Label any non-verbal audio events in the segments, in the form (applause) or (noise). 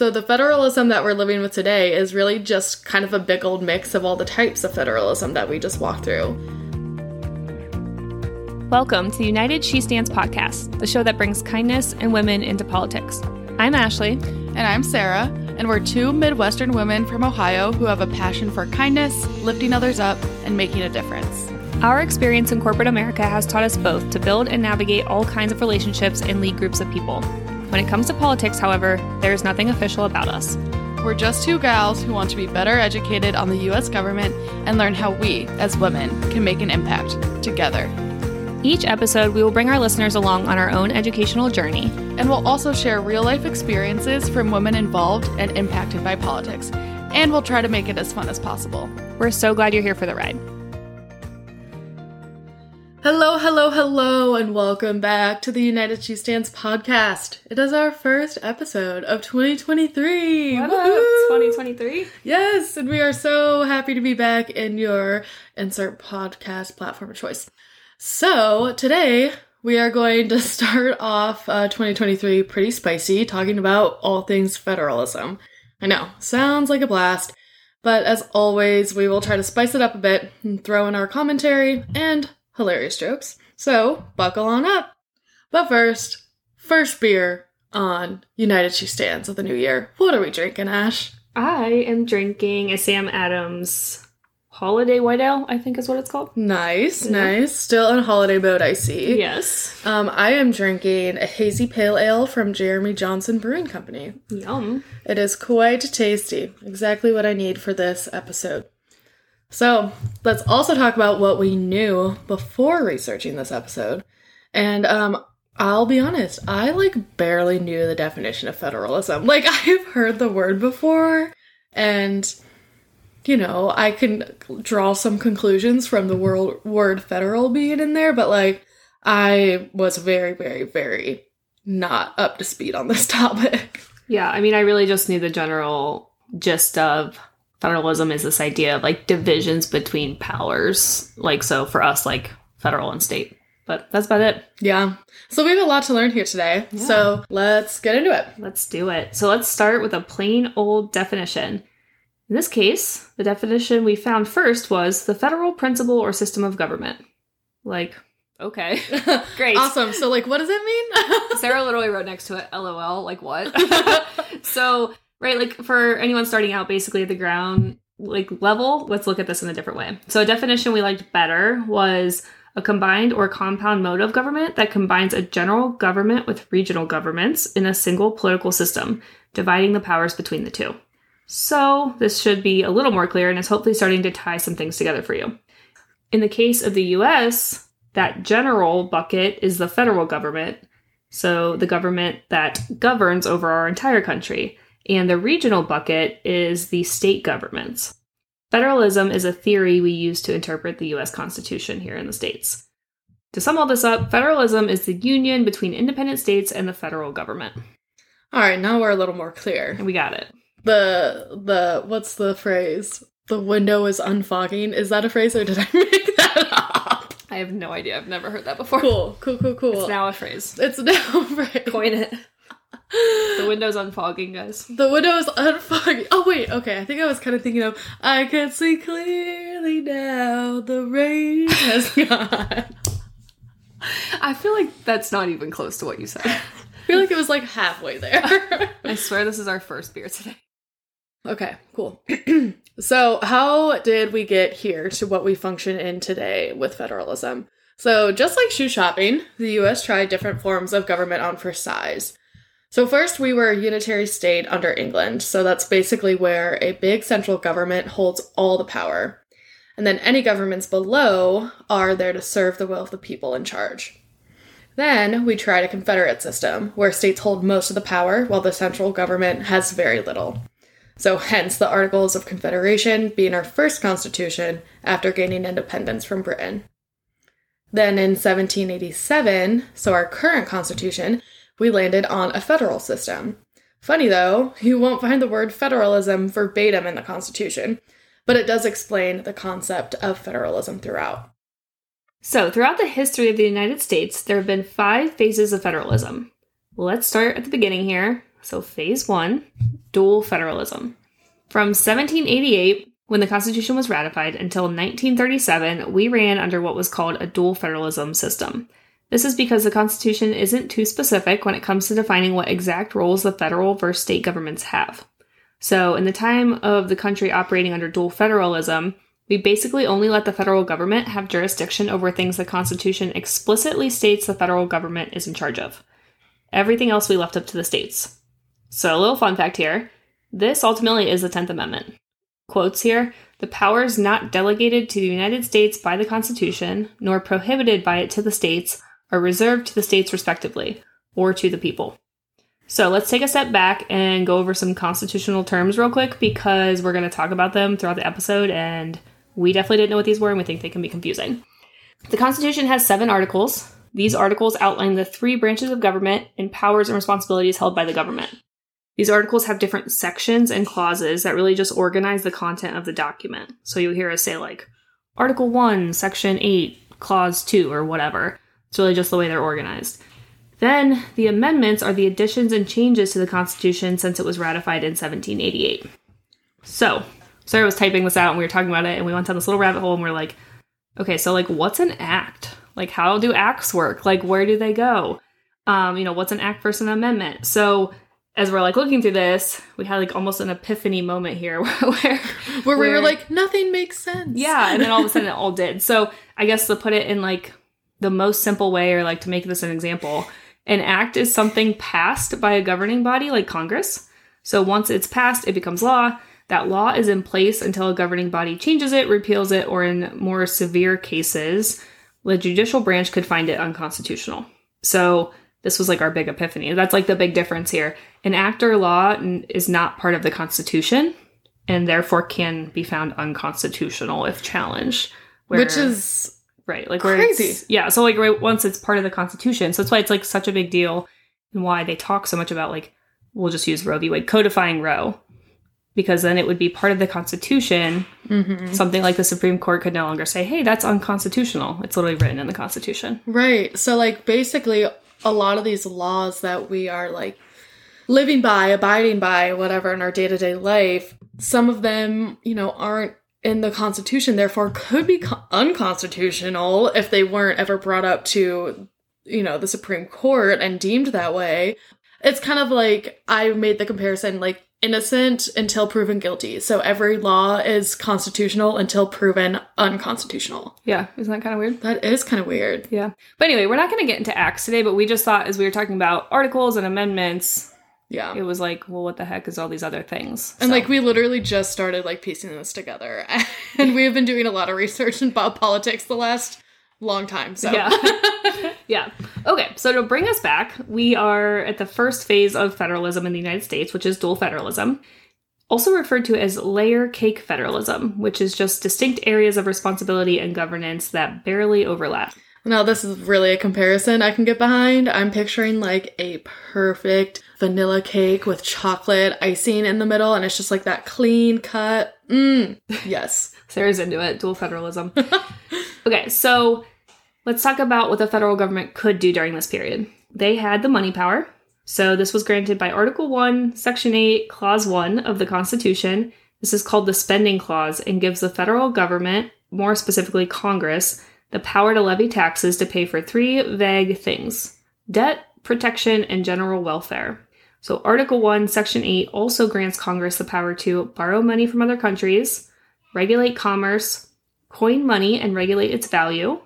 So the federalism that we're living with today is really just kind of a big old mix of all the types of federalism that we just walked through. Welcome to the United She Stands podcast, the show that brings kindness and women into politics. I'm Ashley. And I'm Sarah, and we're two Midwestern women from Ohio who have a passion for kindness, lifting others up, and making a difference. Our experience in corporate America has taught us both to build and navigate all kinds of relationships and lead groups of people. When it comes to politics, however, there is nothing official about us. We're just two gals who want to be better educated on the US government and learn how we, as women, can make an impact together. Each episode, we will bring our listeners along on our own educational journey. And we'll also share real life experiences from women involved and impacted by politics. And we'll try to make it as fun as possible. We're so glad you're here for the ride. Hello, hello, hello, and welcome back to the United She Stands podcast. It is our first episode of 2023. What Woohoo! up? 2023? Yes, and we are so happy to be back in your insert podcast platform of choice. So, today we are going to (laughs) start off uh, 2023 pretty spicy, talking about all things federalism. I know, sounds like a blast, but as always, we will try to spice it up a bit and throw in our commentary and hilarious jokes. So, buckle on up. But first, first beer on United She Stands of the new year. What are we drinking, Ash? I am drinking a Sam Adams Holiday White Ale, I think is what it's called. Nice, nice. Still in holiday mode, I see. Yes. Um, I am drinking a hazy pale ale from Jeremy Johnson Brewing Company. Yum. It is quite tasty. Exactly what I need for this episode. So, let's also talk about what we knew before researching this episode. And um I'll be honest, I like barely knew the definition of federalism. Like (laughs) I've heard the word before and you know, I can draw some conclusions from the word word federal being in there, but like I was very very very not up to speed on this (laughs) topic. Yeah, I mean, I really just knew the general gist of federalism is this idea of like divisions between powers. Like, so for us, like federal and state. But that's about it. Yeah. So we have a lot to learn here today. So let's get into it. Let's do it. So let's start with a plain old definition. In this case, the definition we found first was the federal principle or system of government. Like, okay. (laughs) Great. Awesome. So like what does it mean? Sarah literally wrote next to it, LOL, like what? (laughs) (laughs) so, right, like for anyone starting out basically at the ground like level, let's look at this in a different way. So, a definition we liked better was a combined or compound mode of government that combines a general government with regional governments in a single political system, dividing the powers between the two. So, this should be a little more clear and is hopefully starting to tie some things together for you. In the case of the US, that general bucket is the federal government, so the government that governs over our entire country, and the regional bucket is the state governments. Federalism is a theory we use to interpret the US Constitution here in the States. To sum all this up, federalism is the union between independent states and the federal government. All right, now we're a little more clear. We got it. The the what's the phrase? The window is unfogging. Is that a phrase or did I (laughs) make that up? I have no idea. I've never heard that before. Cool, cool, cool, cool. It's now a phrase. It's now a phrase. Coin it. The window's unfogging, guys. The window is unfogging. Oh wait, okay. I think I was kind of thinking of I can see clearly now. The rain has (laughs) gone. I feel like that's not even close to what you said. I feel like it was like halfway there. I swear this is our first beer today. Okay, cool. (clears throat) so, how did we get here to what we function in today with federalism? So, just like shoe shopping, the US tried different forms of government on first size. So, first, we were a unitary state under England. So, that's basically where a big central government holds all the power. And then any governments below are there to serve the will of the people in charge. Then we tried a confederate system, where states hold most of the power while the central government has very little. So, hence the Articles of Confederation being our first constitution after gaining independence from Britain. Then in 1787, so our current constitution, we landed on a federal system. Funny though, you won't find the word federalism verbatim in the Constitution, but it does explain the concept of federalism throughout. So, throughout the history of the United States, there have been five phases of federalism. Let's start at the beginning here. So, phase one dual federalism. From 1788, when the Constitution was ratified, until 1937, we ran under what was called a dual federalism system. This is because the Constitution isn't too specific when it comes to defining what exact roles the federal versus state governments have. So, in the time of the country operating under dual federalism, we basically only let the federal government have jurisdiction over things the Constitution explicitly states the federal government is in charge of. Everything else we left up to the states. So, a little fun fact here this ultimately is the 10th Amendment. Quotes here the powers not delegated to the United States by the Constitution, nor prohibited by it to the states, are reserved to the states respectively, or to the people. So let's take a step back and go over some constitutional terms real quick because we're going to talk about them throughout the episode, and we definitely didn't know what these were, and we think they can be confusing. The Constitution has seven articles. These articles outline the three branches of government and powers and responsibilities held by the government. These articles have different sections and clauses that really just organize the content of the document. So you'll hear us say, like, Article 1, Section 8, Clause 2, or whatever. It's really just the way they're organized. Then the amendments are the additions and changes to the Constitution since it was ratified in 1788. So, Sarah was typing this out and we were talking about it and we went down this little rabbit hole and we are like, okay, so like what's an act? Like how do acts work? Like where do they go? Um, you know, what's an act versus an amendment? So as we're like looking through this, we had like almost an epiphany moment here (laughs) where where, we were like, nothing makes sense. Yeah, and then all of a sudden it all did. So I guess to put it in like the most simple way or like to make this an example, an act is something passed by a governing body like Congress. So once it's passed, it becomes law. That law is in place until a governing body changes it, repeals it, or in more severe cases, the judicial branch could find it unconstitutional. So this was like our big epiphany. That's like the big difference here. An act or law is not part of the Constitution and therefore can be found unconstitutional if challenged. Which is Right. Like crazy. yeah. So like right once it's part of the Constitution. So that's why it's like such a big deal and why they talk so much about like we'll just use Roe v. Wade codifying Roe. Because then it would be part of the Constitution. Mm-hmm. Something like the Supreme Court could no longer say, hey, that's unconstitutional. It's literally written in the Constitution. Right. So, like, basically, a lot of these laws that we are like living by, abiding by, whatever in our day to day life, some of them, you know, aren't in the Constitution, therefore could be unconstitutional if they weren't ever brought up to, you know, the Supreme Court and deemed that way. It's kind of like I made the comparison like innocent until proven guilty. So every law is constitutional until proven unconstitutional. Yeah, isn't that kind of weird? That is kind of weird. Yeah. But anyway, we're not going to get into acts today, but we just thought as we were talking about articles and amendments, yeah. It was like, well, what the heck is all these other things? And so. like we literally just started like piecing this together. (laughs) and we have been doing a lot of research about politics the last long time. So Yeah. (laughs) yeah. Okay, so to bring us back, we are at the first phase of federalism in the United States, which is dual federalism. Also referred to as layer cake federalism, which is just distinct areas of responsibility and governance that barely overlap. Now, this is really a comparison I can get behind. I'm picturing like a perfect vanilla cake with chocolate icing in the middle, and it's just like that clean cut. Mmm. Yes. (laughs) Sarah's into it. Dual federalism. (laughs) okay, so let's talk about what the federal government could do during this period. They had the money power. So this was granted by Article 1, Section 8, Clause 1 of the Constitution. This is called the Spending Clause and gives the federal government, more specifically Congress, the power to levy taxes to pay for three vague things debt, protection, and general welfare. So, Article 1, Section 8 also grants Congress the power to borrow money from other countries, regulate commerce, coin money and regulate its value,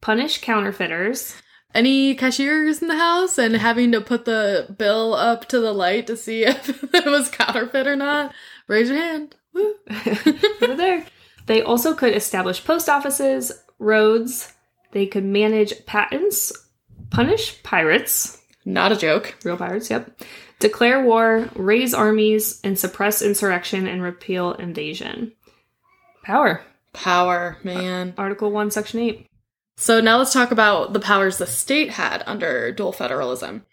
punish counterfeiters. Any cashiers in the house and having to put the bill up to the light to see (laughs) if it was counterfeit or not? Raise your hand. Woo. (laughs) Over there. They also could establish post offices, roads. They could manage patents, punish pirates. Not a joke. Real pirates, yep. Declare war, raise armies, and suppress insurrection and repeal invasion. Power. Power, man. Article 1, Section 8. So now let's talk about the powers the state had under dual federalism.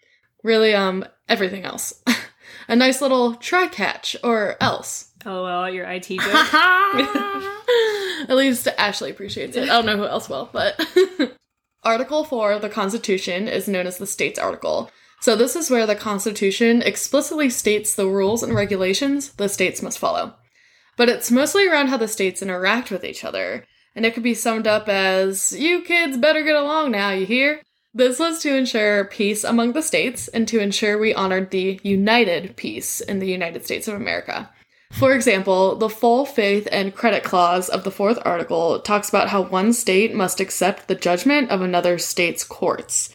Really, um, everything else. (laughs) a nice little try catch or else. Oh well, your IT joke. (laughs) (laughs) At least Ashley appreciates it. I don't know who else will, but (laughs) Article 4 of the Constitution is known as the States Article. So, this is where the Constitution explicitly states the rules and regulations the states must follow. But it's mostly around how the states interact with each other. And it could be summed up as you kids better get along now, you hear? This was to ensure peace among the states and to ensure we honored the united peace in the United States of America. For example, the full faith and credit clause of the fourth article talks about how one state must accept the judgment of another state's courts.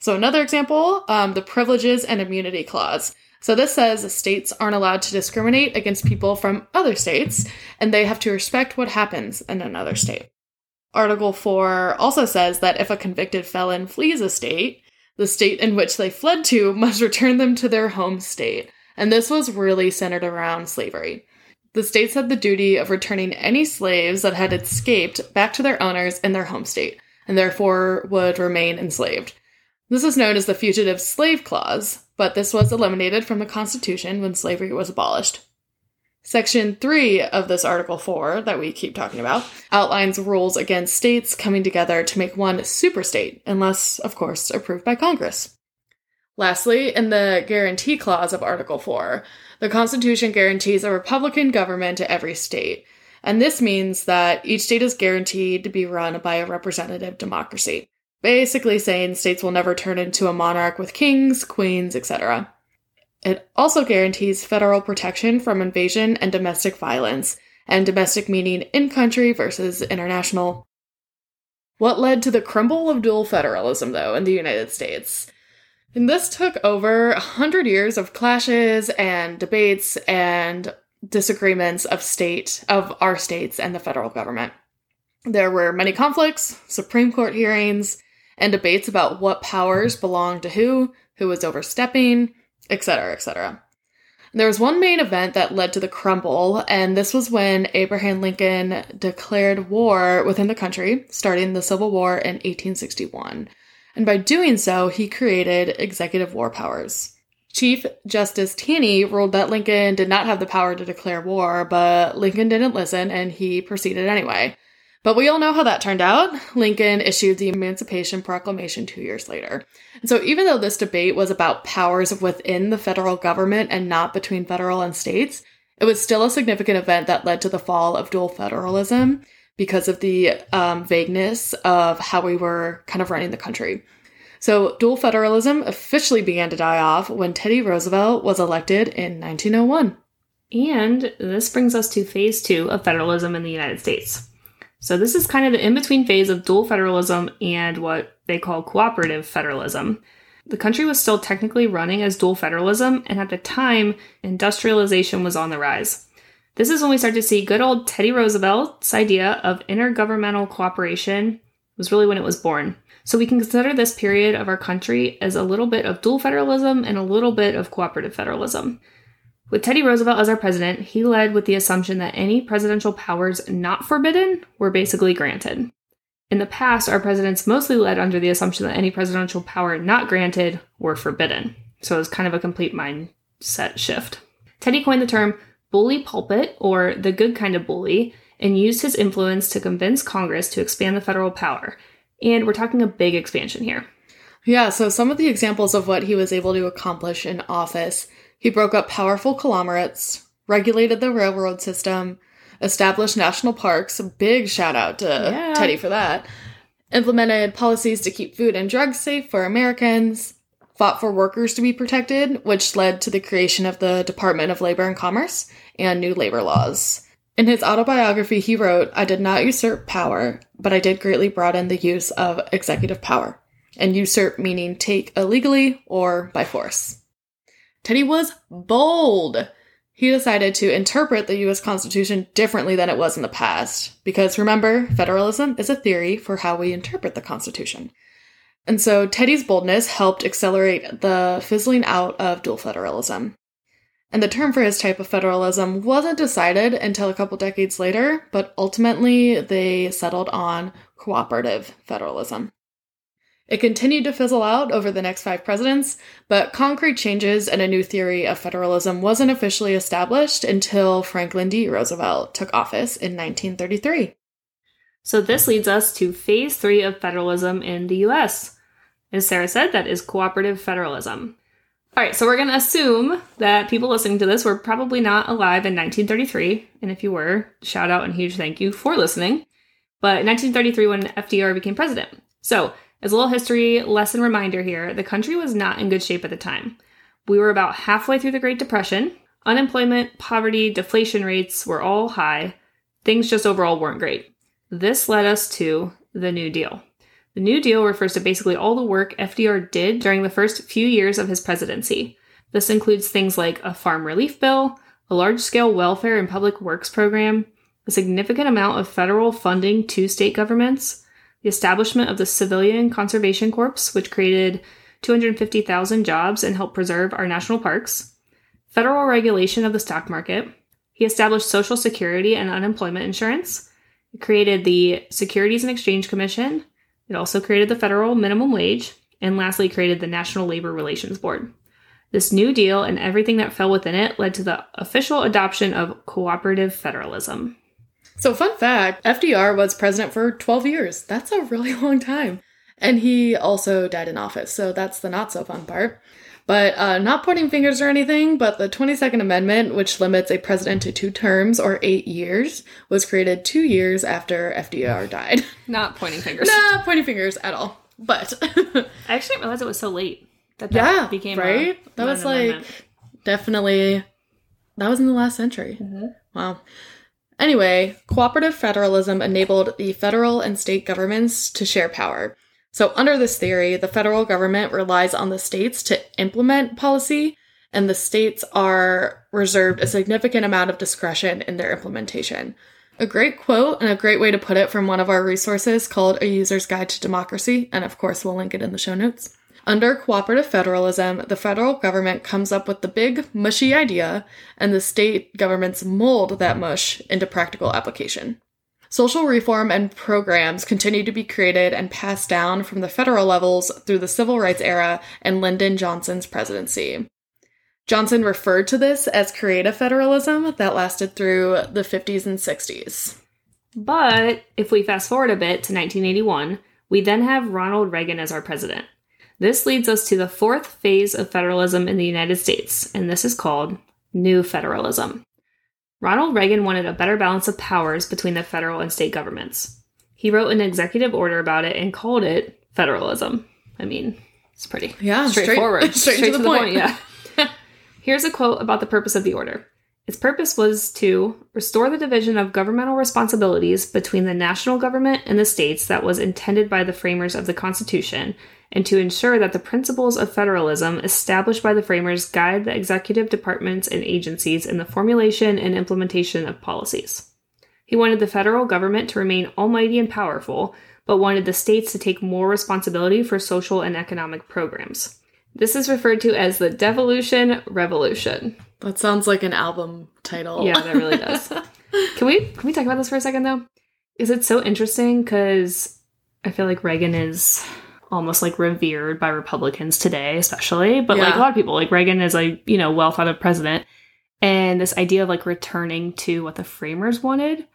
So, another example, um, the privileges and immunity clause. So, this says states aren't allowed to discriminate against people from other states, and they have to respect what happens in another state. Article 4 also says that if a convicted felon flees a state, the state in which they fled to must return them to their home state. And this was really centered around slavery. The states had the duty of returning any slaves that had escaped back to their owners in their home state, and therefore would remain enslaved. This is known as the Fugitive Slave Clause, but this was eliminated from the Constitution when slavery was abolished. Section 3 of this Article 4 that we keep talking about outlines rules against states coming together to make one superstate, unless, of course, approved by Congress. Lastly, in the Guarantee Clause of Article 4, the Constitution guarantees a Republican government to every state, and this means that each state is guaranteed to be run by a representative democracy basically saying states will never turn into a monarch with kings, queens, etc. It also guarantees federal protection from invasion and domestic violence, and domestic meaning in country versus international. What led to the crumble of dual federalism, though, in the United States? And this took over a hundred years of clashes and debates and disagreements of state of our states and the federal government. There were many conflicts, Supreme Court hearings, and debates about what powers belonged to who, who was overstepping, etc., etc. There was one main event that led to the crumble, and this was when Abraham Lincoln declared war within the country, starting the Civil War in 1861. And by doing so, he created executive war powers. Chief Justice Taney ruled that Lincoln did not have the power to declare war, but Lincoln didn't listen and he proceeded anyway. But we all know how that turned out. Lincoln issued the Emancipation Proclamation two years later. And so, even though this debate was about powers within the federal government and not between federal and states, it was still a significant event that led to the fall of dual federalism because of the um, vagueness of how we were kind of running the country. So, dual federalism officially began to die off when Teddy Roosevelt was elected in 1901. And this brings us to phase two of federalism in the United States. So this is kind of the in-between phase of dual federalism and what they call cooperative federalism. The country was still technically running as dual federalism, and at the time, industrialization was on the rise. This is when we start to see good old Teddy Roosevelt's idea of intergovernmental cooperation was really when it was born. So we can consider this period of our country as a little bit of dual federalism and a little bit of cooperative federalism. With Teddy Roosevelt as our president, he led with the assumption that any presidential powers not forbidden were basically granted. In the past, our presidents mostly led under the assumption that any presidential power not granted were forbidden. So it was kind of a complete mindset shift. Teddy coined the term bully pulpit, or the good kind of bully, and used his influence to convince Congress to expand the federal power. And we're talking a big expansion here. Yeah, so some of the examples of what he was able to accomplish in office he broke up powerful conglomerates, regulated the railroad system, established national parks. Big shout out to yeah. Teddy for that. Implemented policies to keep food and drugs safe for Americans, fought for workers to be protected, which led to the creation of the Department of Labor and Commerce and new labor laws. In his autobiography, he wrote, I did not usurp power, but I did greatly broaden the use of executive power. And usurp meaning take illegally or by force. Teddy was bold. He decided to interpret the US Constitution differently than it was in the past. Because remember, federalism is a theory for how we interpret the Constitution. And so Teddy's boldness helped accelerate the fizzling out of dual federalism. And the term for his type of federalism wasn't decided until a couple decades later, but ultimately they settled on cooperative federalism. It continued to fizzle out over the next five presidents, but concrete changes and a new theory of federalism wasn't officially established until Franklin D. Roosevelt took office in 1933. So, this leads us to phase three of federalism in the US. As Sarah said, that is cooperative federalism. All right, so we're going to assume that people listening to this were probably not alive in 1933. And if you were, shout out and huge thank you for listening. But in 1933, when FDR became president. So, as a little history lesson reminder here, the country was not in good shape at the time. We were about halfway through the Great Depression. Unemployment, poverty, deflation rates were all high. Things just overall weren't great. This led us to the New Deal. The New Deal refers to basically all the work FDR did during the first few years of his presidency. This includes things like a farm relief bill, a large scale welfare and public works program, a significant amount of federal funding to state governments, the establishment of the Civilian Conservation Corps, which created 250,000 jobs and helped preserve our national parks, federal regulation of the stock market. He established Social Security and unemployment insurance. He created the Securities and Exchange Commission. It also created the federal minimum wage, and lastly, created the National Labor Relations Board. This New Deal and everything that fell within it led to the official adoption of cooperative federalism. So, fun fact FDR was president for 12 years. That's a really (laughs) long time. And he also died in office, so that's the not so fun part. But uh, not pointing fingers or anything, but the 22nd Amendment, which limits a president to two terms or eight years, was created two years after FDR died. (laughs) Not pointing fingers. not pointing fingers at all. But (laughs) I actually didn't realize it was so late that that yeah, became a- right. that was like amendment. definitely that was in the last century. Wow. Anyway, cooperative federalism enabled the federal and state governments to share power. So, under this theory, the federal government relies on the states to implement policy, and the states are reserved a significant amount of discretion in their implementation. A great quote and a great way to put it from one of our resources called A User's Guide to Democracy, and of course, we'll link it in the show notes. Under cooperative federalism, the federal government comes up with the big, mushy idea, and the state governments mold that mush into practical application. Social reform and programs continued to be created and passed down from the federal levels through the civil rights era and Lyndon Johnson's presidency. Johnson referred to this as creative federalism that lasted through the 50s and 60s. But if we fast forward a bit to 1981, we then have Ronald Reagan as our president. This leads us to the fourth phase of federalism in the United States, and this is called New Federalism. Ronald Reagan wanted a better balance of powers between the federal and state governments. He wrote an executive order about it and called it federalism. I mean, it's pretty Yeah, straight- straightforward. (laughs) straight to the point. yeah. (laughs) Here's a quote about the purpose of the order. Its purpose was to restore the division of governmental responsibilities between the national government and the states that was intended by the framers of the Constitution, and to ensure that the principles of federalism established by the framers guide the executive departments and agencies in the formulation and implementation of policies. He wanted the federal government to remain almighty and powerful, but wanted the states to take more responsibility for social and economic programs. This is referred to as the devolution revolution. That sounds like an album title. Yeah, that really (laughs) does. can we can we talk about this for a second though? Is it so interesting because I feel like Reagan is almost like revered by Republicans today, especially, but like a lot of people, like Reagan is a you know well thought of president, and this idea of like returning to what the framers wanted,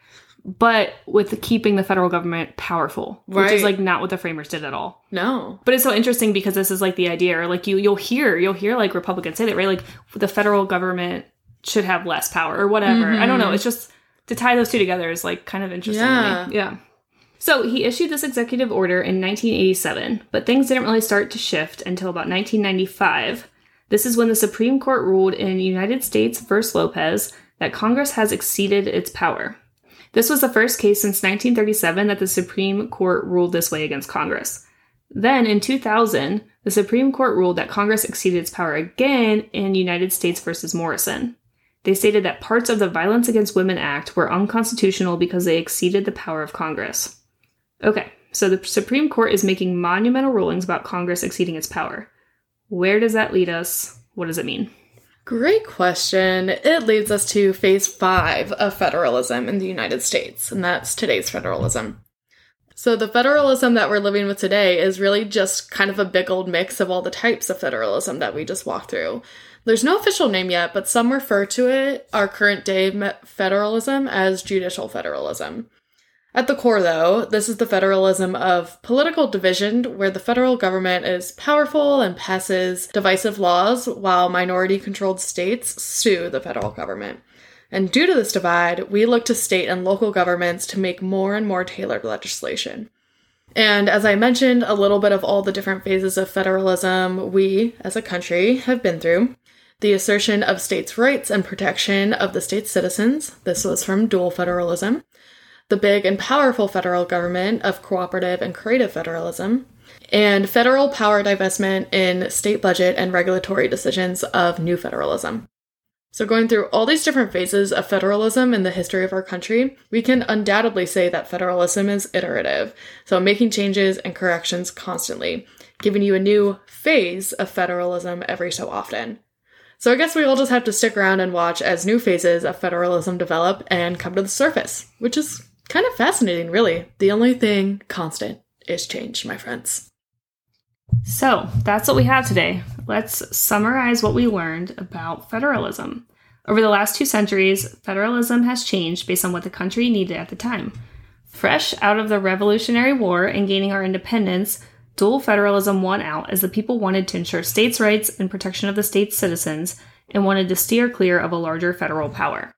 but with keeping the federal government powerful, which is like not what the framers did at all. No. But it's so interesting because this is like the idea, or like you you'll hear you'll hear like Republicans say that, right? Like the federal government should have less power or whatever. I don't know. Mm-hmm. It's just to tie those two together is like kind of interesting. to me. Yeah. Yeah. So he issued this executive order in 1987, but things didn't really start to shift until about 1995. This is when the Supreme Court ruled in United States versus Lopez that Congress has exceeded its power. This was the first case since 1937 that the Supreme Court ruled this way against Congress. Then in 2000, the Supreme Court ruled that Congress exceeded its power again in United States versus Morrison. They stated that parts of the Violence Against Women Act were unconstitutional because they exceeded the power of Congress. Okay, so the Supreme Court is making monumental rulings about Congress exceeding its power. Where does that lead us? What does it mean? Great question. It leads us to phase five of federalism in the United States, and that's today's federalism. So, the federalism that we're living with today is really just kind of a big old mix of all the types of federalism that we just walked through. There's no official name yet, but some refer to it, our current day federalism, as judicial federalism. At the core, though, this is the federalism of political division, where the federal government is powerful and passes divisive laws, while minority controlled states sue the federal government. And due to this divide, we look to state and local governments to make more and more tailored legislation. And as I mentioned, a little bit of all the different phases of federalism we, as a country, have been through. The assertion of states' rights and protection of the state's citizens. This was from dual federalism the big and powerful federal government of cooperative and creative federalism, and federal power divestment in state budget and regulatory decisions of new federalism. So, going through all these different phases of federalism in the history of our country, we can undoubtedly say that federalism is iterative, so making changes and corrections constantly, giving you a new phase of federalism every so often. So, I guess we all just have to stick around and watch as new phases of federalism develop and come to the surface, which is kind of fascinating, really. The only thing constant is change, my friends. So that's what we have today. Let's summarize what we learned about federalism. Over the last two centuries, federalism has changed based on what the country needed at the time. Fresh out of the Revolutionary War and gaining our independence, dual federalism won out as the people wanted to ensure states' rights and protection of the state's citizens and wanted to steer clear of a larger federal power.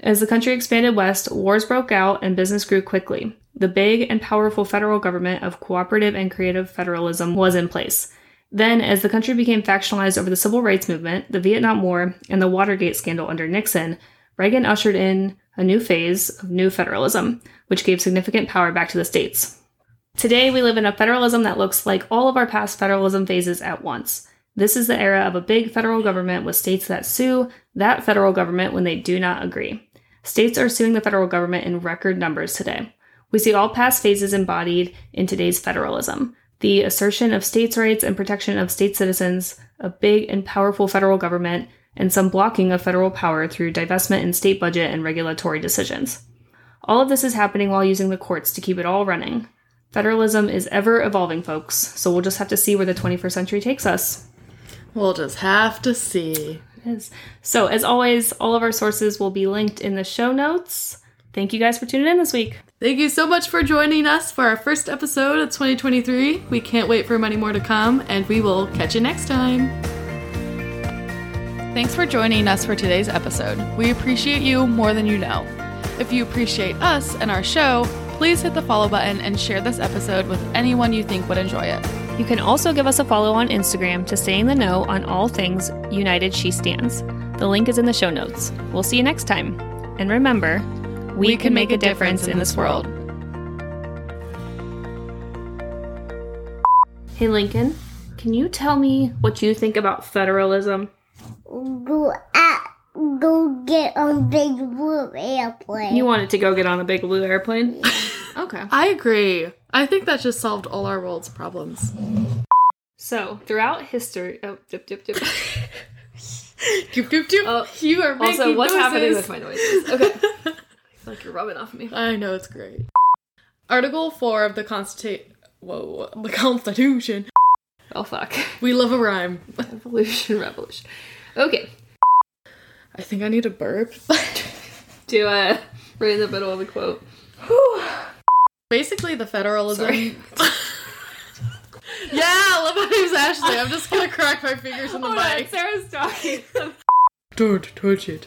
As the country expanded west, wars broke out and business grew quickly. The big and powerful federal government of cooperative and creative federalism was in place. Then, as the country became factionalized over the civil rights movement, the Vietnam War, and the Watergate scandal under Nixon, Reagan ushered in a new phase of new federalism, which gave significant power back to the states. Today, we live in a federalism that looks like all of our past federalism phases at once. This is the era of a big federal government with states that sue that federal government when they do not agree. States are suing the federal government in record numbers today. We see all past phases embodied in today's federalism the assertion of states' rights and protection of state citizens, a big and powerful federal government, and some blocking of federal power through divestment in state budget and regulatory decisions. All of this is happening while using the courts to keep it all running. Federalism is ever evolving, folks, so we'll just have to see where the 21st century takes us. We'll just have to see is. So, as always, all of our sources will be linked in the show notes. Thank you guys for tuning in this week. Thank you so much for joining us for our first episode of 2023. We can't wait for many more to come, and we will catch you next time. Thanks for joining us for today's episode. We appreciate you more than you know. If you appreciate us and our show, please hit the follow button and share this episode with anyone you think would enjoy it. You can also give us a follow on Instagram to stay in the know on all things United She Stands. The link is in the show notes. We'll see you next time. And remember, we, we can, make, make a difference, difference in this world. Hey, Lincoln, can you tell me what you think about federalism? Go at, go get on a big blue airplane. You wanted to go get on a big blue airplane? (laughs) okay. I agree. I think that just solved all our world's problems. So, throughout history, oh, dip, dip, dip. (laughs) doop, doop, doop. Oh, you are making Also, what's noises. happening with my noises? Okay. (laughs) I feel like you're rubbing off me. I know, it's great. Article 4 of the Constitution. Whoa, the Constitution. Oh, fuck. We love a rhyme. Evolution, revolution. Okay. I think I need a burp. (laughs) Do it. Right in the middle of the quote. Whew. Basically, the federalism. (laughs) yeah, love how he's Ashley. I'm just gonna crack my fingers in the oh, mic. Sarah's talking. Don't touch it.